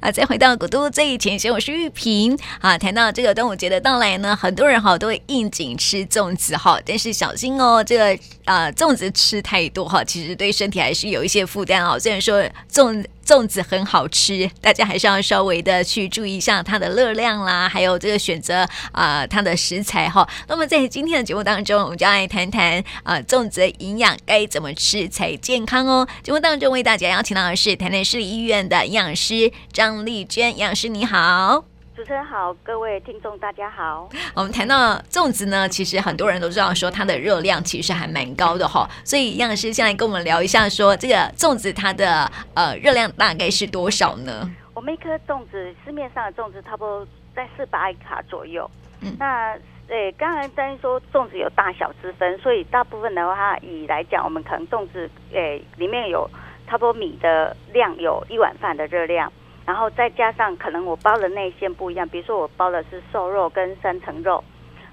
啊，再回到古都最前线，我是玉萍啊。谈到这个端午节的到来呢，很多人哈都会应景吃粽子哈，但是小心哦，这个啊粽子吃太多哈，其实对身体还是有一些负担哦。虽然说粽粽子很好吃，大家还是要稍微的去注意一下它的热量啦，还有这个选择啊它的食材哈。那么在今天的节目当中，我们就来谈谈啊粽子的营养该怎么吃才健康哦。节目当中为大家邀请到的是台南市立医院的营养师张丽娟营养师，你好。主持人好，各位听众大家好。我们谈到粽子呢，其实很多人都知道说它的热量其实还蛮高的哈，所以杨老师先来跟我们聊一下，说这个粽子它的呃热量大概是多少呢？我们一颗粽子，市面上的粽子差不多在四百卡左右。嗯，那诶，刚才在说粽子有大小之分，所以大部分的话，以来讲，我们可能粽子诶里面有差不多米的量有一碗饭的热量。然后再加上可能我包的内馅不一样，比如说我包的是瘦肉跟三层肉，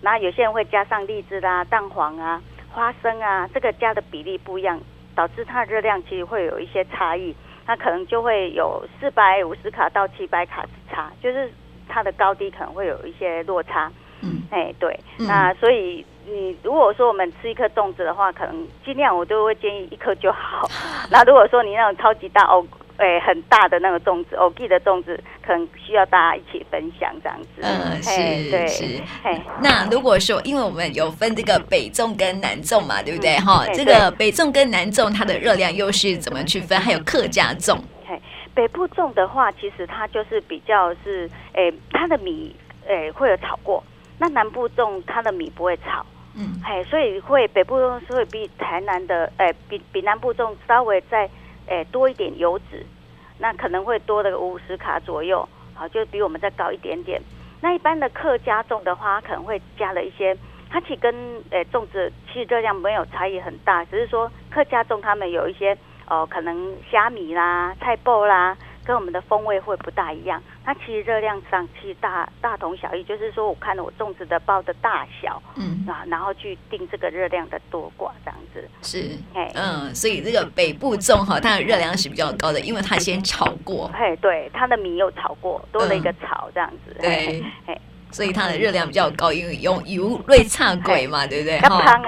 然后有些人会加上荔枝啦、蛋黄啊、花生啊，这个加的比例不一样，导致它的热量其实会有一些差异，那可能就会有四百五十卡到七百卡之差，就是它的高低可能会有一些落差。嗯，哎，对，嗯、那所以你如果说我们吃一颗粽子的话，可能尽量我都会建议一颗就好。那如果说你那种超级大哦。哎，很大的那个粽子，我记的粽子可能需要大家一起分享这样子。嗯，是对是。嘿，那如果说，因为我们有分这个北粽跟南粽嘛，对不对？哈、嗯，这个北粽跟南粽它的热量又是怎么区分？还有客家粽。嘿，北部粽的话，其实它就是比较是，哎，它的米，哎，会有炒过。那南部粽它的米不会炒。嗯。嘿，所以会北部粽是会比台南的，哎，比比南部粽稍微在。诶，多一点油脂，那可能会多的五十卡左右，好，就比我们再高一点点。那一般的客家种的话，可能会加了一些，它其实跟诶粽子其实热量没有差异很大，只是说客家种他们有一些哦，可能虾米啦、菜脯啦。跟我们的风味会不大一样，它其实热量上其实大大同小异，就是说我看了我粽子的包的大小，嗯。啊，然后去定这个热量的多寡这样子。是，嘿。嗯，所以这个北部粽哈，它的热量是比较高的，因为它先炒过，嘿，对，它的米又炒过，多了一个炒这样子，嗯、对，嘿。所以它的热量比较高，因为用油瑞差鬼嘛，对不对？哈。啊，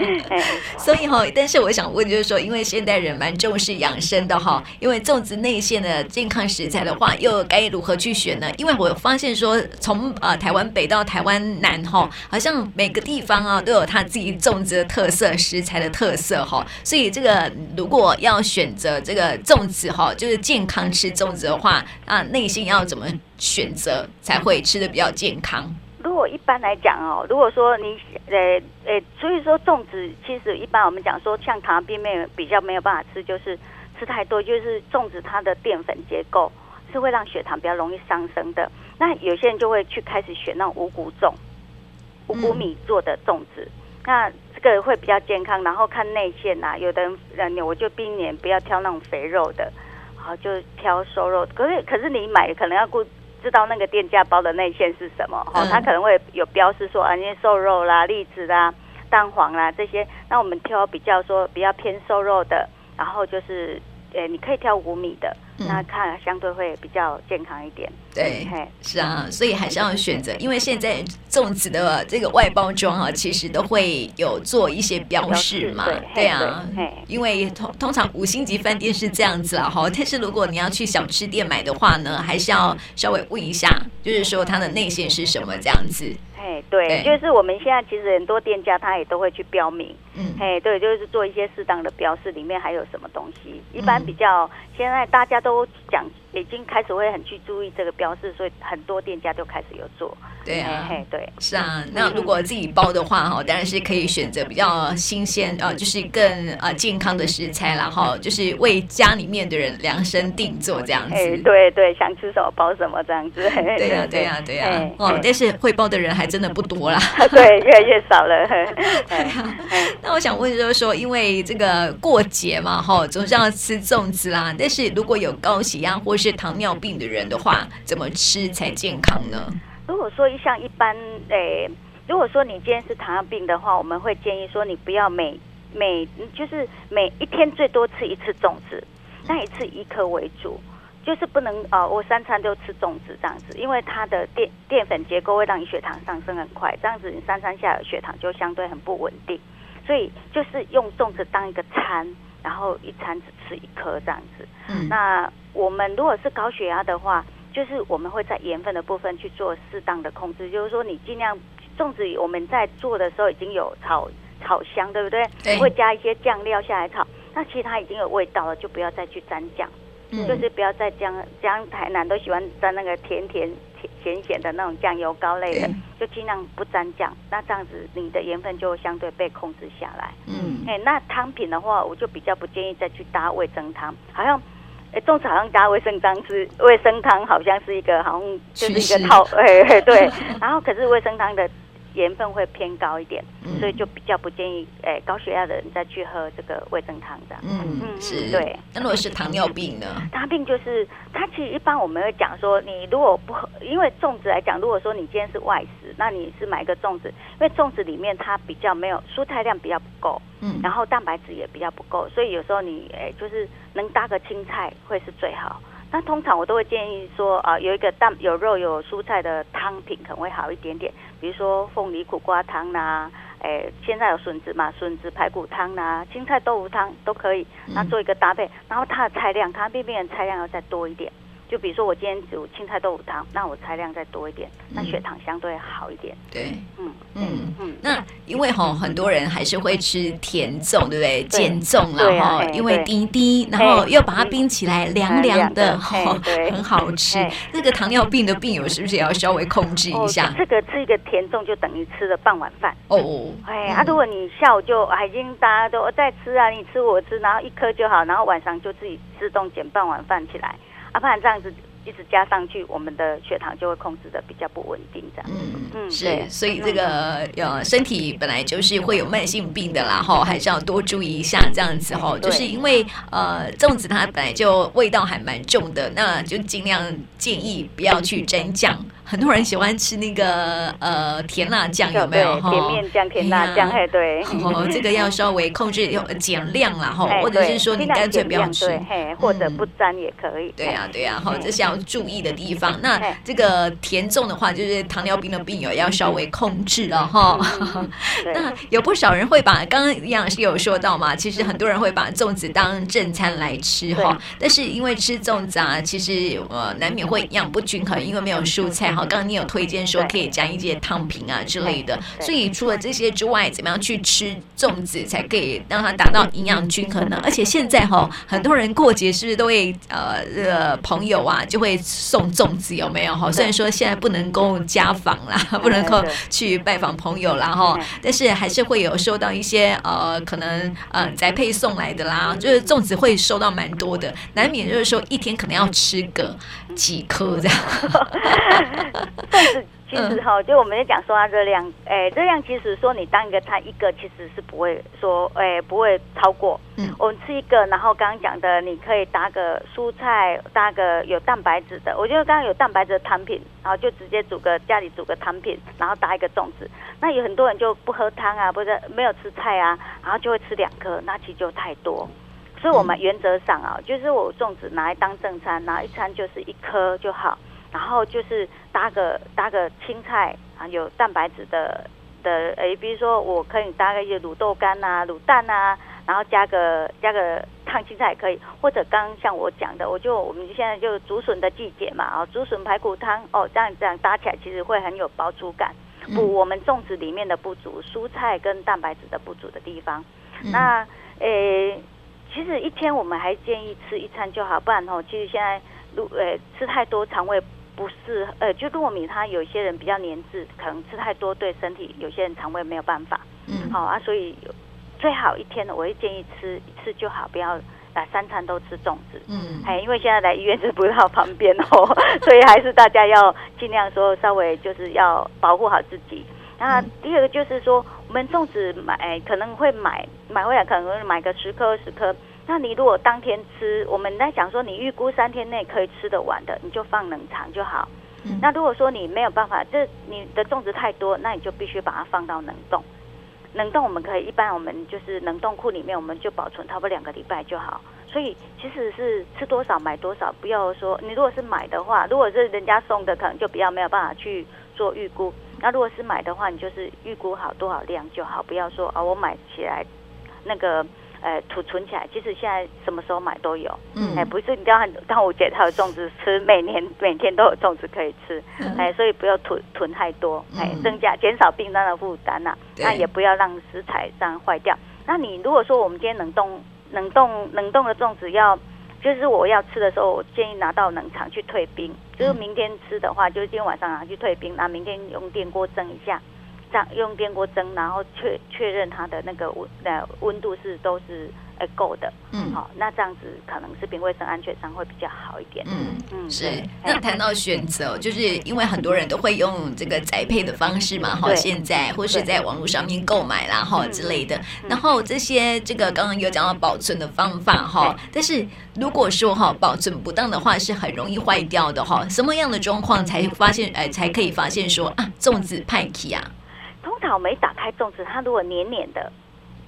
所以哈，但是我想问，就是说，因为现代人蛮重视养生的哈，因为粽子内馅的健康食材的话，又该如何去选呢？因为我发现说，从呃台湾北到台湾南哈，好像每个地方啊都有它自己粽子的特色、食材的特色哈。所以这个如果要选择这个粽子哈，就是健康吃粽子的话，啊，内心要怎么？选择才会吃得比较健康。如果一般来讲哦，如果说你呃呃，所以说粽子其实一般我们讲说，像糖尿病没有比较没有办法吃，就是吃太多，就是粽子它的淀粉结构是会让血糖比较容易上升的。那有些人就会去开始选那种五谷粽、五谷米做的粽子，那这个会比较健康。然后看内馅呐，有的人我就避免不要挑那种肥肉的，好就挑瘦肉。可是可是你买可能要顾。知道那个店家包的内馅是什么？哈、嗯，它可能会有标示说啊，那些瘦肉啦、栗子啦、蛋黄啦这些。那我们挑比较说比较偏瘦肉的，然后就是。呃，你可以挑五米的，嗯、那看相对会比较健康一点。对，是啊，所以还是要选择，因为现在粽子的这个外包装啊，其实都会有做一些标示嘛。对，对啊，因为通通常五星级饭店是这样子啊，哈，但是如果你要去小吃店买的话呢，还是要稍微问一下，就是说它的内馅是什么这样子。哎，对，就是我们现在其实很多店家他也都会去标明，嗯，哎，对，就是做一些适当的标示，里面还有什么东西。一般比较现在大家都讲，已经开始会很去注意这个标示，所以很多店家都开始有做。对啊，嘿，对，是啊。那如果自己包的话，哈，当然是可以选择比较新鲜，呃，就是更呃健康的食材，然后就是为家里面的人量身定做这样子。对对，想吃什么包什么这样子。对呀对呀对呀。哦，但是会包的人还真的不多啦。对，越来越少了。那我想问就是说，因为这个过节嘛，哈，总是要吃粽子啦。但是如果有高血压或是糖尿病的人的话，怎么吃才健康呢？如果说像一般，诶、如果说你今天是糖尿病的话，我们会建议说你不要每每就是每一天最多吃一次粽子，那一次一颗为主，就是不能呃，我三餐都吃粽子这样子，因为它的淀淀粉结构会让你血糖上升很快，这样子你三餐下来血糖就相对很不稳定，所以就是用粽子当一个餐，然后一餐只吃一颗这样子。嗯，那我们如果是高血压的话，就是我们会在盐分的部分去做适当的控制，就是说你尽量粽子我们在做的时候已经有炒炒香，对不对？对。会加一些酱料下来炒，那其实它已经有味道了，就不要再去沾酱。嗯、就是不要再将将台南都喜欢沾那个甜甜咸咸的那种酱油膏类的，就尽量不沾酱。那这样子你的盐分就会相对被控制下来。嗯，哎，那汤品的话，我就比较不建议再去搭味增汤。好像，哎，粽子好像搭味噌汤是味噌汤，好像是一个好像就是一个套，哎，对。然后可是味噌汤的。盐分会偏高一点，嗯、所以就比较不建议诶、欸、高血压的人再去喝这个味增汤的。嗯嗯，是，对。那如果是糖尿病呢？糖尿病就是它其实一般我们会讲说，你如果不喝，因为粽子来讲，如果说你今天是外食，那你是买一个粽子，因为粽子里面它比较没有蔬菜量比较不够，嗯，然后蛋白质也比较不够，所以有时候你诶、欸、就是能搭个青菜会是最好。那通常我都会建议说啊，有一个蛋有肉有蔬菜的汤品可能会好一点点，比如说凤梨苦瓜汤呐、啊，哎、欸，现在有笋子嘛，笋子排骨汤呐、啊，青菜豆腐汤都可以，那做一个搭配，然后它的菜量，它那边的菜量要再多一点。就比如说我今天煮青菜豆腐汤，那我菜量再多一点，那血糖相对好一点。对，嗯嗯嗯。那因为哈很多人还是会吃甜粽，对不对？减粽了哈因为滴滴，然后又把它冰起来，凉凉的，哈，很好吃。那个糖尿病的病友是不是也要稍微控制一下？这个吃一个甜粽就等于吃了半碗饭。哦，哎，啊，如果你下午就已经大家都在吃啊，你吃我吃，然后一颗就好，然后晚上就自己自动减半碗饭起来。啊，不然这样子一直加上去，我们的血糖就会控制的比较不稳定，这样。嗯嗯，是，所以这个呃，身体本来就是会有慢性病的啦，哈，还是要多注意一下这样子哈。就是因为呃，粽子它本来就味道还蛮重的，那就尽量建议不要去沾酱。很多人喜欢吃那个呃甜辣酱，有没有？甜面酱、甜辣酱，哎，对。哦，这个要稍微控制，要 减量啦，哈，或者是说你干脆不要吃，嘿，或者不沾也可以。对呀，对呀，哈，这是要注意的地方。那这个甜粽的话，就是糖尿病的病友要稍微控制了哈。那有不少人会把刚刚营养师有说到嘛，其实很多人会把粽子当正餐来吃哈。但是因为吃粽子啊，其实呃难免会营养不均衡，因为没有蔬菜。好，刚刚你有推荐说可以加一些汤品啊之类的，所以除了这些之外，怎么样去吃粽子才可以让它达到营养均衡呢？而且现在哈，很多人过节是不是都会呃呃朋友啊就会送粽子，有没有哈？虽然说现在不能够家访啦，不能够去拜访朋友啦哈，但是还是会有收到一些呃可能呃宅配送来的啦，就是粽子会收到蛮多的，难免就是说一天可能要吃个几颗这样。但是其实哈，就我们在讲说它热量，哎，热量其实说你当一个餐一个，其实是不会说，哎，不会超过。嗯，我们吃一个，然后刚刚讲的，你可以搭个蔬菜，搭个有蛋白质的。我觉得刚刚有蛋白质的汤品，然后就直接煮个家里煮个汤品，然后搭一个粽子。那有很多人就不喝汤啊，不是没有吃菜啊，然后就会吃两颗，那其实就太多。所以我们原则上啊，就是我粽子拿来当正餐，拿一餐就是一颗就好。然后就是搭个搭个青菜啊，有蛋白质的的诶，比如说我可以搭个一些卤豆干呐、卤蛋呐、啊，然后加个加个烫青菜也可以，或者刚刚像我讲的，我就我们现在就竹笋的季节嘛，啊，竹笋排骨汤哦，这样这样搭起来其实会很有饱足感，补我们粽子里面的不足，蔬菜跟蛋白质的不足的地方。那诶，其实一天我们还建议吃一餐就好，不然哦，其实现在如诶吃太多肠胃。不是，呃，就糯米，它有些人比较黏滞，可能吃太多对身体，有些人肠胃没有办法。嗯，好啊，所以最好一天呢，我会建议吃一次就好，不要啊三餐都吃粽子。嗯，哎，因为现在来医院是不到旁边哦，所以还是大家要尽量说稍微就是要保护好自己。那第二个就是说，我们粽子买可能会买买回来，可能会买个十颗十颗。那你如果当天吃，我们在想说你预估三天内可以吃得完的，你就放冷藏就好。嗯、那如果说你没有办法，这你的种植太多，那你就必须把它放到冷冻。冷冻我们可以一般我们就是冷冻库里面，我们就保存差不多两个礼拜就好。所以其实是吃多少买多少，不要说你如果是买的话，如果是人家送的，可能就比较没有办法去做预估。那如果是买的话，你就是预估好多少量就好，不要说啊我买起来那个。呃，储存起来，其实现在什么时候买都有。嗯，哎，不是你要端午节才有粽子吃，每年每天都有粽子可以吃。哎、嗯，所以不要囤囤太多，哎，增加减少订单的负担呐。那也不要让食材这样坏掉。那你如果说我们今天冷冻冷冻冷冻的粽子要，就是我要吃的时候，我建议拿到冷藏去退冰。就是明天吃的话，就是今天晚上拿去退冰，那明天用电锅蒸一下。这样用电锅蒸，然后确确认它的那个温呃温度是都是呃够的，嗯，好，那这样子可能食品卫生安全上会比较好一点，嗯嗯是。那谈到选择，就是因为很多人都会用这个宅配的方式嘛，哈，现在或是在网络上面购买啦，哈之类的。然后这些这个刚刚有讲到保存的方法哈，但是如果说哈保存不当的话，是很容易坏掉的哈。什么样的状况才发现哎才可以发现说啊粽子派气啊？通常没打开粽子，它如果黏黏的，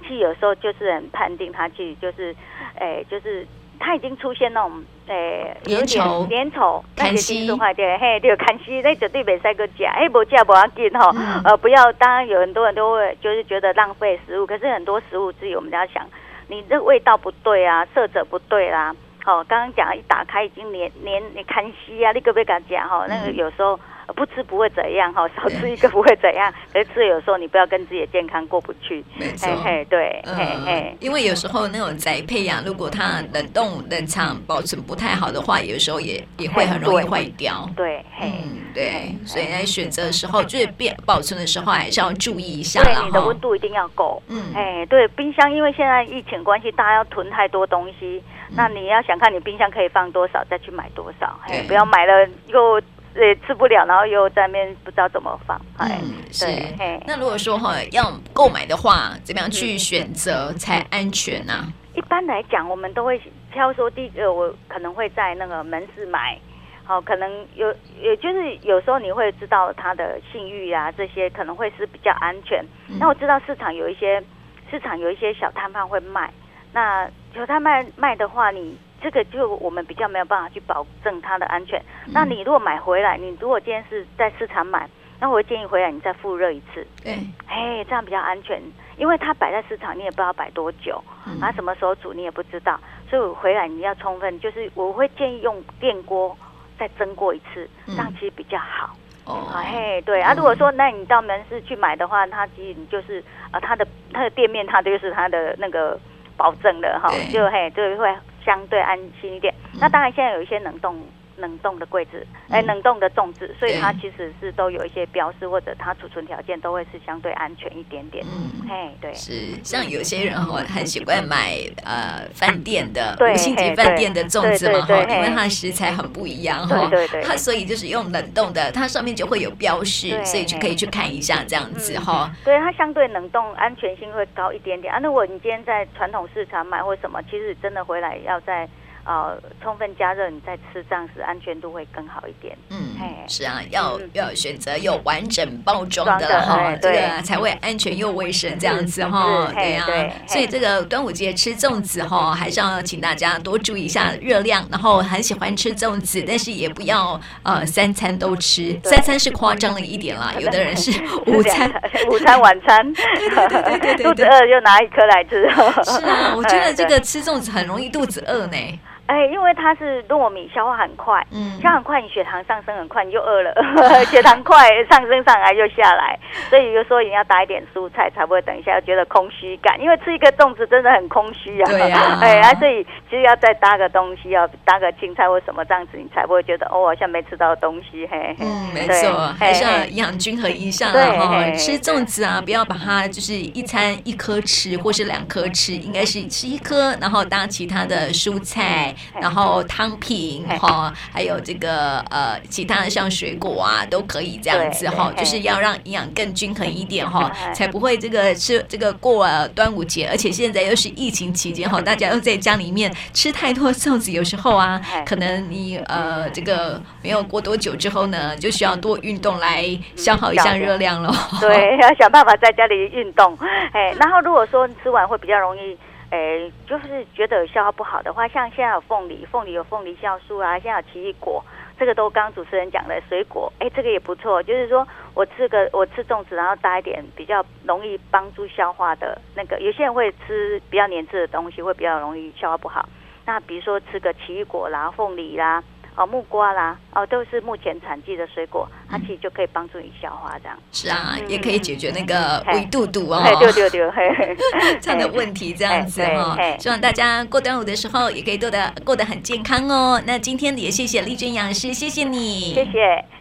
其实有时候就是很判定它其实就是，哎，就是它已经出现那种，哎，有点粘稠，那就技术坏掉，嘿，就看西，那绝对没塞个假，哎，不假不要紧哈，呃，不要，当然有很多人都会就是觉得浪费食物，可是很多食物自己我们要想，你这味道不对啊，色泽不对啦，哦，刚刚讲一打开已经黏黏，你看西啊，你可不可以讲哈，那个有时候。不吃不会怎样哈，少吃一个不会怎样。可是吃有时候你不要跟自己的健康过不去。没错，嘿，对，嘿嘿。因为有时候那种宅配呀，如果它冷冻冷藏保存不太好的话，有时候也也会很容易坏掉。对，嘿，对。所以在选择的时候，就是变保存的时候，还是要注意一下。对，你的温度一定要够。嗯，哎，对，冰箱因为现在疫情关系，大家要囤太多东西，那你要想看你冰箱可以放多少，再去买多少。哎，不要买了又。也吃不了，然后又在那边不知道怎么放。嗯，是。那如果说哈要购买的话，怎么样去选择才安全呢？一般来讲，我们都会挑说，第一个我可能会在那个门市买，好，可能有，也就是有时候你会知道它的信誉啊，这些可能会是比较安全。那我知道市场有一些市场有一些小摊贩会卖，那有他卖卖的话，你。这个就我们比较没有办法去保证它的安全。那你如果买回来，你如果今天是在市场买，那我会建议回来你再复热一次。对，哎，这样比较安全，因为它摆在市场，你也不知道摆多久，啊，什么时候煮你也不知道，所以我回来你要充分，就是我会建议用电锅再蒸过一次，这样其实比较好。哦，嘿，对啊，如果说那你到门市去买的话，它其实你就是啊，它的它的店面它就是它的那个保证的哈，就嘿就会。相对安心一点。那当然，现在有一些冷冻。冷冻的柜子，哎，冷冻的粽子，所以它其实是都有一些标示，或者它储存条件都会是相对安全一点点。嗯，哎，对，是像有些人哈很喜欢买呃饭店的五星级饭店的粽子嘛哈，因为它的食材很不一样哈，对对，它所以就是用冷冻的，它上面就会有标示，所以就可以去看一下这样子哈。对，它相对冷冻安全性会高一点点。啊。如果你今天在传统市场买或什么，其实真的回来要在。呃，充分加热，你再吃，这样子安全度会更好一点。嗯，是啊，要要选择有完整包装的哈，这个才会安全又卫生这样子哈。对啊，所以这个端午节吃粽子哈，还是要请大家多注意一下热量。然后很喜欢吃粽子，但是也不要呃三餐都吃，三餐是夸张了一点啦。有的人是 午餐、午餐、晚餐，对对对对对，肚子饿就拿一颗来吃。是啊，我觉得这个吃粽子很容易肚子饿呢。哎，因为它是糯米，消化很快，嗯，消化很快，你血糖上升很快，你就饿了，血糖快上升上来就下来，所以就说你要搭一点蔬菜，才不会等一下觉得空虚感，因为吃一个粽子真的很空虚啊，对呀，哎，啊，所以其实要再搭个东西，要搭个青菜或什么这样子，你才不会觉得哦，好像没吃到东西，嘿，嗯，没错，还是要营养均衡一下，然后吃粽子啊，不要把它就是一餐一颗吃，或是两颗吃，应该是吃一颗，然后搭其他的蔬菜。然后汤品哈，还有这个呃其他的像水果啊，都可以这样子哈，就是要让营养更均衡一点哈，才不会这个吃这个过了端午节，而且现在又是疫情期间哈，大家又在家里面吃太多粽子，有时候啊，可能你呃这个没有过多久之后呢，就需要多运动来消耗一下热量了。对，要想办法在家里运动。哎，然后如果说吃完会比较容易。诶，就是觉得消化不好的话，像现在有凤梨，凤梨有凤梨酵素啊，现在有奇异果，这个都刚刚主持人讲的水果，哎，这个也不错。就是说我吃个我吃粽子，然后搭一点比较容易帮助消化的那个，有些人会吃比较黏滞的东西，会比较容易消化不好。那比如说吃个奇异果啦、凤梨啦。哦，木瓜啦，哦，都是目前产季的水果，它其实就可以帮助你消化，这样。是啊，也可以解决那个胃肚肚哦，对对对，这样的问题，这样子哈。希望大家过端午的时候也可以过得过得很健康哦。那今天也谢谢丽娟营养师，谢谢你，谢谢。